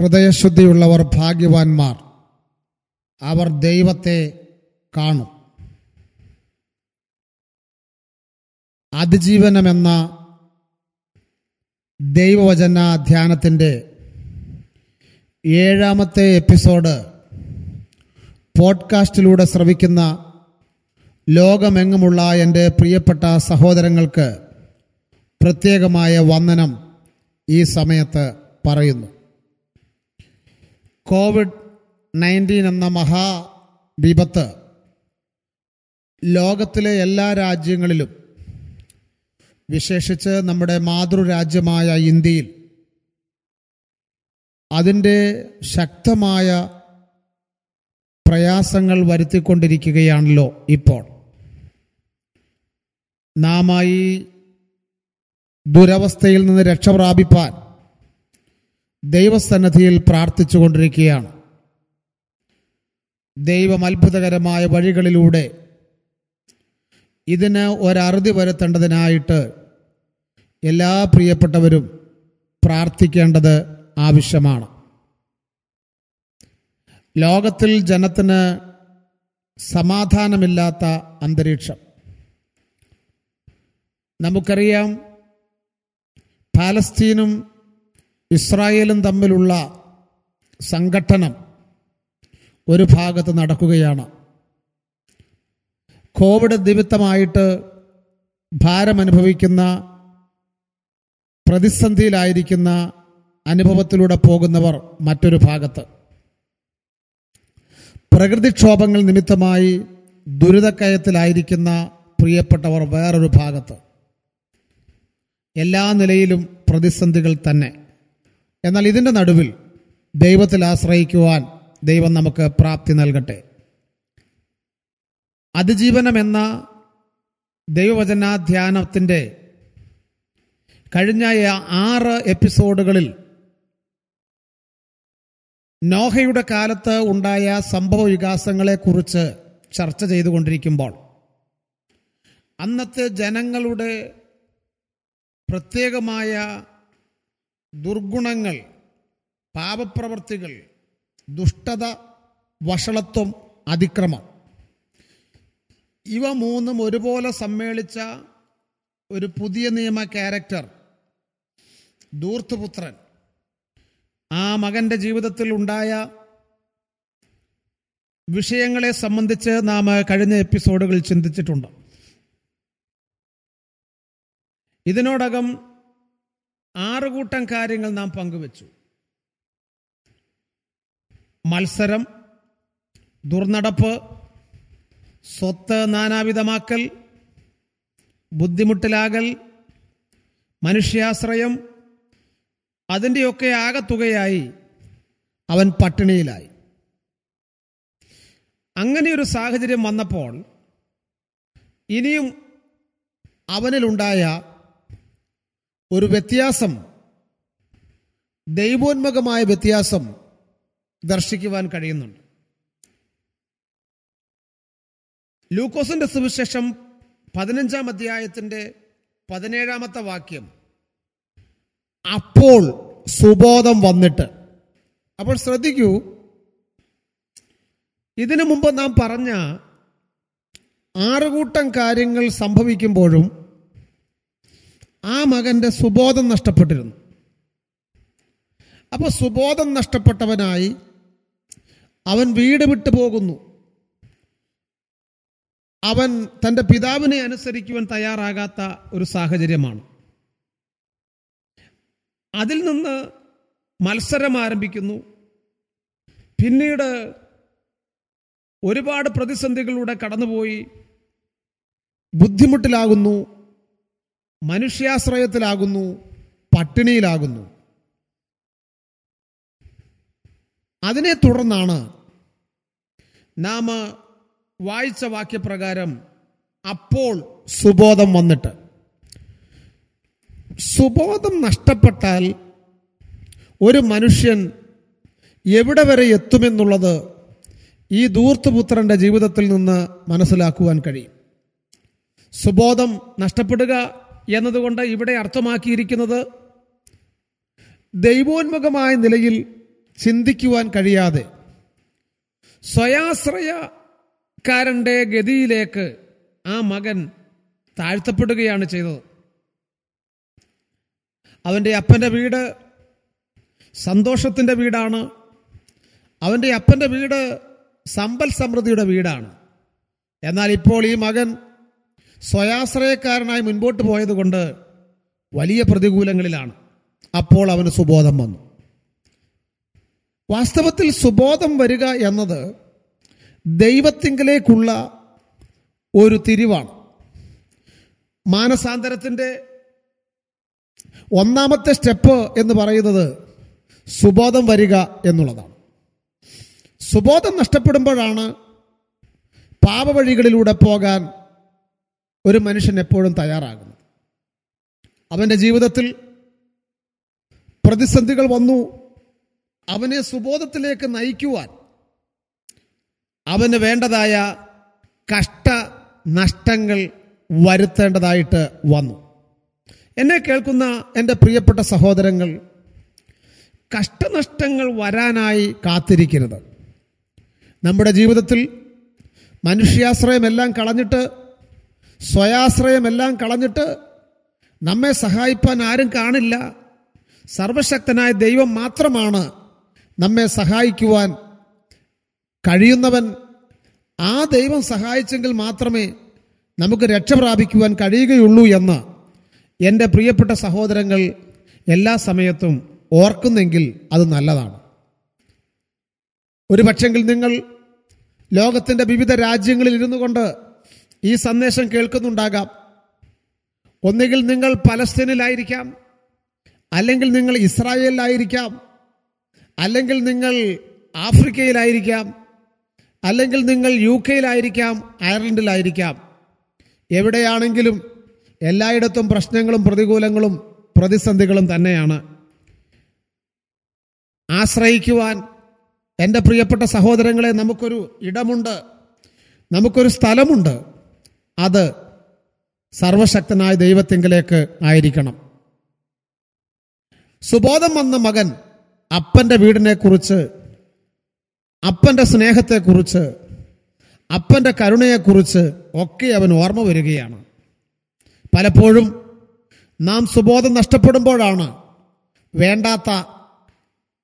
ഹൃദയശുദ്ധിയുള്ളവർ ഭാഗ്യവാന്മാർ. അവർ ദൈവത്തെ കാണും. അതിജീവനമെന്ന ദൈവവചന ധ്യാനത്തിന്റെ ഏഴാമത്തെ എപ്പിസോഡ് പോഡ്കാസ്റ്റിലൂടെ ശ്രവിക്കുന്ന ലോകമെങ്ങുമുള്ള എന്റെ പ്രിയപ്പെട്ട സഹോദരങ്ങൾക്ക് പ്രത്യേകമായ വന്ദനം ഈ സമയത്ത് പറയുന്നു. കോവിഡ് നയന്റീൻ എന്ന മഹാ വിപത്ത് ലോകത്തിലെ എല്ലാ രാജ്യങ്ങളിലും വിശേഷിച്ച് നമ്മുടെ മാതൃരാജ്യമായ ഇന്ത്യയിൽ അതിന്റെ ശക്തമായ പ്രയാസങ്ങൾ വരുത്തിക്കൊണ്ടിരിക്കുകയാണല്ലോ ഇപ്പോൾ. നാമായി ദുരവസ്ഥയിൽ നിന്ന് രക്ഷപ്രാപിപ്പാൻ ദൈവസന്നദ്ധിയിൽ പ്രാർത്ഥിച്ചുകൊണ്ടിരിക്കുകയാണ്. ദൈവം അത്ഭുതകരമായ വഴികളിലൂടെ ഇതിന് ഒരറുതി വരുത്തേണ്ടതിനായിട്ട് എല്ലാ പ്രിയപ്പെട്ടവരും പ്രാർത്ഥിക്കേണ്ടത് ആവശ്യമാണ്. ലോകത്തിൽ ജനത്തിന് സമാധാനമില്ലാത്ത അന്തരീക്ഷം. നമുക്കറിയാം പാലസ്തീനും ഇസ്രായേലും തമ്മിലുള്ള സംഘട്ടനം ഒരു ഭാഗത്ത് നടക്കുകയാണ്. കോവിഡ് നിമിത്തമായിട്ട് ഭാരമനുഭവിക്കുന്ന പ്രതിസന്ധിയിലായിരിക്കുന്ന അനുഭവത്തിലൂടെ പോകുന്നവർ മറ്റൊരു ഭാഗത്ത്. പ്രകൃതിക്ഷോഭങ്ങൾ നിമിത്തമായി ദുരിതക്കയത്തിലായിരിക്കുന്ന പ്രിയപ്പെട്ടവർ വേറൊരു ഭാഗത്ത്. എല്ലാ നിലയിലും പ്രതിസന്ധികൾ തന്നെ. എന്നാൽ ഇതിന്റെ നടുവിൽ ദൈവത്തിൽ ആശ്രയിക്കുവാൻ ദൈവം നമുക്ക് പ്രാപ്തി നൽകട്ടെ. അതിജീവനം എന്ന ദൈവവചനാധ്യാനത്തിന്റെ കഴിഞ്ഞ ആറ് എപ്പിസോഡുകളിൽ നോഹയുടെ കാലത്ത് ഉണ്ടായ സംഭവ വികാസങ്ങളെക്കുറിച്ച് ചർച്ച ചെയ്തുകൊണ്ടിരിക്കുമ്പോൾ അന്നത്തെ ജനങ്ങളുടെ പ്രത്യേകമായ ദുർഗുണങ്ങൾ പാപപ്രവർത്തികൾ ദുഷ്ടത വഷളത്വം അതിക്രമം. ഇവ മൂന്നും ഒരുപോലെ സമ്മേളിച്ച ഒരു പുതിയ നിയമ ക്യാരക്ടർ ദൂർത്തുപുത്രൻ ആ മകന്റെ ജീവിതത്തിൽ ഉണ്ടായ വിഷയങ്ങളെ സംബന്ധിച്ച് നാം കഴിഞ്ഞ എപ്പിസോഡുകൾ ചിന്തിച്ചിട്ടുണ്ട്. ഇതിനോടകം ആറ് കൂട്ടം കാര്യങ്ങൾ നാം പങ്കുവച്ചു. മത്സരം ദുർനടപ്പ് സ്വത്ത് നാനാവിധമാക്കൽ ബുദ്ധിമുട്ടിലാകൽ മനുഷ്യാശ്രയം അതിന്റെയൊക്കെ ആകത്തുകയായി അവൻ പട്ടിണിയിലായി. അങ്ങനെയൊരു സാഹചര്യം വന്നപ്പോൾ ഇനിയും അവനിലുണ്ടായ ഒരു വ്യത്യാസം ദൈവോന്മുഖമായ വ്യത്യാസം ദർശിക്കുവാൻ കഴിയുന്നുണ്ട്. ലൂക്കോസിന്റെ സുവിശേഷം പതിനഞ്ചാം അധ്യായത്തിന്റെ പതിനേഴാമത്തെ വാക്യം. അപ്പോൾ സുബോധം വന്നിട്ട് അപ്പോൾ ശ്രദ്ധിക്കൂ ഇതിനു മുമ്പ് നാം പറഞ്ഞ ആറുകൂട്ടം കാര്യങ്ങൾ സംഭവിക്കുമ്പോഴും ആ മകന്റെ സുബോധം നഷ്ടപ്പെട്ടിരുന്നു. അപ്പോൾ സുബോധം നഷ്ടപ്പെട്ടവനായി അവൻ വീട് വിട്ടു പോകുന്നു. അവൻ തന്റെ പിതാവിനെ അനുസരിക്കുവാൻ തയ്യാറാകാത്ത ഒരു സാഹചര്യമാണ്. അതിൽ നിന്ന് മത്സരം ആരംഭിക്കുന്നു. പിന്നീട് ഒരുപാട് പ്രതിസന്ധികളിലൂടെ കടന്നുപോയി. ബുദ്ധിമുട്ടിലാകുന്നു. മനുഷ്യാശ്രയത്തിലാകുന്നു പട്ടിണിയിലാകുന്നു. അതിനെ തുടർന്നാണ് നാം വായിച്ച വാക്യപ്രകാരം അപ്പോൾ സുബോധം വന്നിട്ട്. സുബോധം നഷ്ടപ്പെട്ടാൽ ഒരു മനുഷ്യൻ എവിടെ വരെ എത്തുമെന്നുള്ളത് ഈ ദൂർത്തുപുത്രന്റെ ജീവിതത്തിൽ നിന്ന് മനസ്സിലാക്കുവാൻ കഴിയും. സുബോധം നഷ്ടപ്പെടുക എന്നതുകൊണ്ട് ഇവിടെ അർത്ഥമാക്കിയിരിക്കുന്നത് ദൈവോന്മുഖമായ നിലയിൽ ചിന്തിക്കുവാൻ കഴിയാതെ സ്വയാശ്രയക്കാരന്റെ ഗതിയിലേക്ക് ആ മകൻ താഴ്ത്തപ്പെടുകയാണ് ചെയ്തത്. അവന്റെ അപ്പന്റെ വീട് സന്തോഷത്തിന്റെ വീടാണ്. അവന്റെ അപ്പന്റെ വീട് സമ്പൽ സമൃദ്ധിയുടെ വീടാണ്. എന്നാൽ ഇപ്പോൾ ഈ മകൻ സ്വയാശ്രയക്കാരനായി മുൻപോട്ട് പോയതുകൊണ്ട് വലിയ പ്രതികൂലങ്ങളിലാണ്. അപ്പോൾ അവന് സുബോധം വന്നു. വാസ്തവത്തിൽ സുബോധം വരിക എന്നത് ദൈവത്തിങ്കിലേക്കുള്ള ഒരു തിരിവാണ്. മാനസാന്തരത്തിന്റെ ഒന്നാമത്തെ സ്റ്റെപ്പ് എന്ന് പറയുന്നത് സുബോധം വരിക എന്നുള്ളതാണ്. സുബോധം നഷ്ടപ്പെടുമ്പോഴാണ് പാപവഴികളിലൂടെ പോകാൻ ഒരു മനുഷ്യൻ എപ്പോഴും തയ്യാറാകുന്നത് അവന്റെ ജീവിതത്തിൽ പ്രതിസന്ധികൾ വന്നു. അവനെ സുബോധത്തിലേക്ക് നയിക്കുവാൻ അവന് വേണ്ടതായ കഷ്ട നഷ്ടങ്ങൾ വരുത്തേണ്ടതായിട്ട് വന്നു. എന്നെ കേൾക്കുന്ന എന്റെ പ്രിയപ്പെട്ട സഹോദരങ്ങൾ കഷ്ടനഷ്ടങ്ങൾ വരാനായി കാത്തിരിക്കരുത്. നമ്മുടെ ജീവിതത്തിൽ മനുഷ്യാശ്രയമെല്ലാം കളഞ്ഞിട്ട് സ്വയാശ്രയമെല്ലാം കളഞ്ഞിട്ട് നമ്മെ സഹായിപ്പാൻ ആരും കാണില്ല. സർവശക്തനായ ദൈവം മാത്രമാണ് നമ്മെ സഹായിക്കുവാൻ കഴിയുന്നവൻ. ആ ദൈവം സഹായിച്ചെങ്കിൽ മാത്രമേ നമുക്ക് രക്ഷ പ്രാപിക്കുവാൻ കഴിയുകയുള്ളൂ എന്ന് എന്റെ പ്രിയപ്പെട്ട സഹോദരങ്ങൾ എല്ലാ സമയത്തും ഓർക്കുന്നെങ്കിൽ അത് നല്ലതാണ്. ഒരു പക്ഷെങ്കിൽ നിങ്ങൾ ലോകത്തിന്റെ വിവിധ രാജ്യങ്ങളിൽ ഇരുന്നു കൊണ്ട് ഈ സന്ദേശം കേൾക്കുന്നുണ്ടാകാം. ഒന്നുകിൽ നിങ്ങൾ പലസ്തീനിലായിരിക്കാം അല്ലെങ്കിൽ നിങ്ങൾ ഇസ്രായേലിലായിരിക്കാം അല്ലെങ്കിൽ നിങ്ങൾ ആഫ്രിക്കയിലായിരിക്കാം അല്ലെങ്കിൽ നിങ്ങൾ യു കെയിലായിരിക്കാം അയർലൻഡിലായിരിക്കാം. എവിടെയാണെങ്കിലും എല്ലായിടത്തും പ്രശ്നങ്ങളും പ്രതികൂലങ്ങളും പ്രതിസന്ധികളും തന്നെയാണ്. ആശ്രയിക്കുവാൻ എന്റെ പ്രിയപ്പെട്ട സഹോദരങ്ങളെ നമുക്കൊരു ഇടമുണ്ട് നമുക്കൊരു സ്ഥലമുണ്ട്. അത് സർവശക്തനായ ദൈവത്തിങ്കിലേക്ക് ആയിരിക്കണം. സുബോധം വന്ന മകൻ അപ്പന്റെ വീടിനെ കുറിച്ച് അപ്പന്റെ സ്നേഹത്തെക്കുറിച്ച് അപ്പന്റെ കരുണയെക്കുറിച്ച് ഒക്കെ അവൻ ഓർമ്മ വരികയാണ്. പലപ്പോഴും നാം സുബോധം നഷ്ടപ്പെടുമ്പോഴാണ് വേണ്ടാത്ത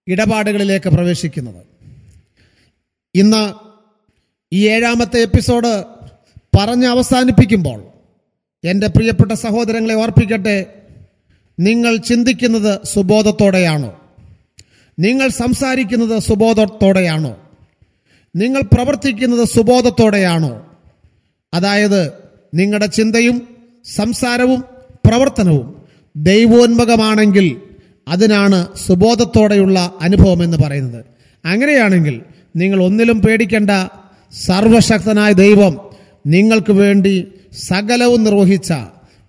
ഇടപാടുകളിലേക്ക് പ്രവേശിക്കുന്നത്. ഇന്ന് ഈ ഏഴാമത്തെ എപ്പിസോഡ് പറഞ്ഞ് അവസാനിപ്പിക്കുമ്പോൾ എന്റെ പ്രിയപ്പെട്ട സഹോദരങ്ങളെ ഓർപ്പിക്കട്ടെ നിങ്ങൾ ചിന്തിക്കുന്നത് സുബോധത്തോടെയാണോ? നിങ്ങൾ സംസാരിക്കുന്നത് സുബോധത്തോടെയാണോ? നിങ്ങൾ പ്രവർത്തിക്കുന്നത് സുബോധത്തോടെയാണോ? അതായത് നിങ്ങളുടെ ചിന്തയും സംസാരവും പ്രവർത്തനവും ദൈവോന്മുഖമാണെങ്കിൽ അതിനാണ് സുബോധത്തോടെയുള്ള അനുഭവം എന്ന് പറയുന്നത്. അങ്ങനെയാണെങ്കിൽ നിങ്ങൾ ഒന്നിലും പേടിക്കേണ്ട സർവശക്തനായ ദൈവം നിങ്ങൾക്ക് വേണ്ടി സകലവും നിർവഹിച്ച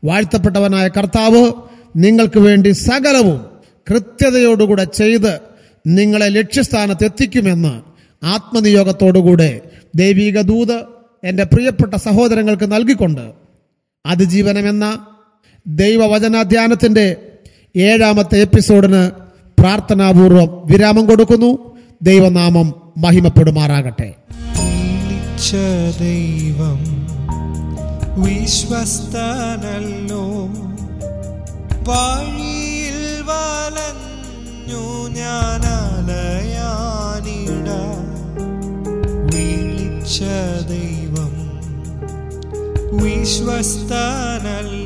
വാഴ്ത്തപ്പെട്ടവനായ കർത്താവ് നിങ്ങൾക്ക് വേണ്ടി സകലവും കൃത്യതയോടുകൂടെ ചെയ്ത് നിങ്ങളെ ലക്ഷ്യസ്ഥാനത്ത് എത്തിക്കുമെന്ന് ആത്മനിയോഗത്തോടുകൂടെ ദൈവിക ദൂത് എന്റെ പ്രിയപ്പെട്ട സഹോദരങ്ങൾക്ക് നൽകിക്കൊണ്ട് അതിജീവനമെന്ന ദൈവവചനാധ്യാനത്തിന്റെ ഏഴാമത്തെ എപ്പിസോഡിന് പ്രാർത്ഥനാപൂർവം വിരാമം കൊടുക്കുന്നു. ദൈവനാമം മഹിമപ്പെടുമാറാകട്ടെ. വിളിച്ച ദൈവം വിശ്വസ്തനല്ലോ. വഴിയിൽ വലഞ്ഞു ഞാൻ വിളിച്ച ദൈവം വിശ്വസ്തനല്ലോ.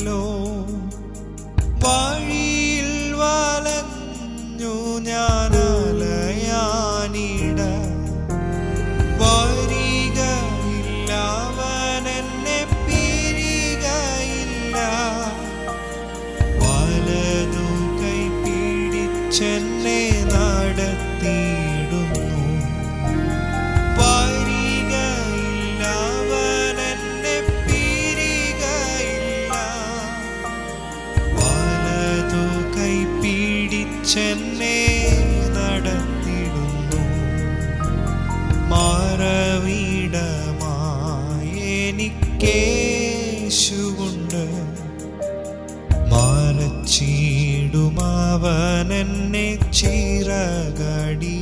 മറച്ചിടുമവനെന്നെ ചിറകടി.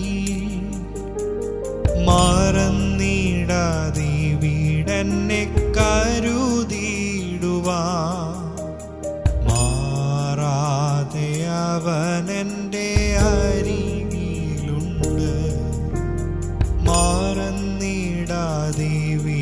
മാറന്നീടാതെ വീടെന്നെ കരുതിയിടുവാ. മാറാതെ അവനെന്റെ അരികിലുണ്ട്. മാറന്നിടാതെ വീടെന്നെ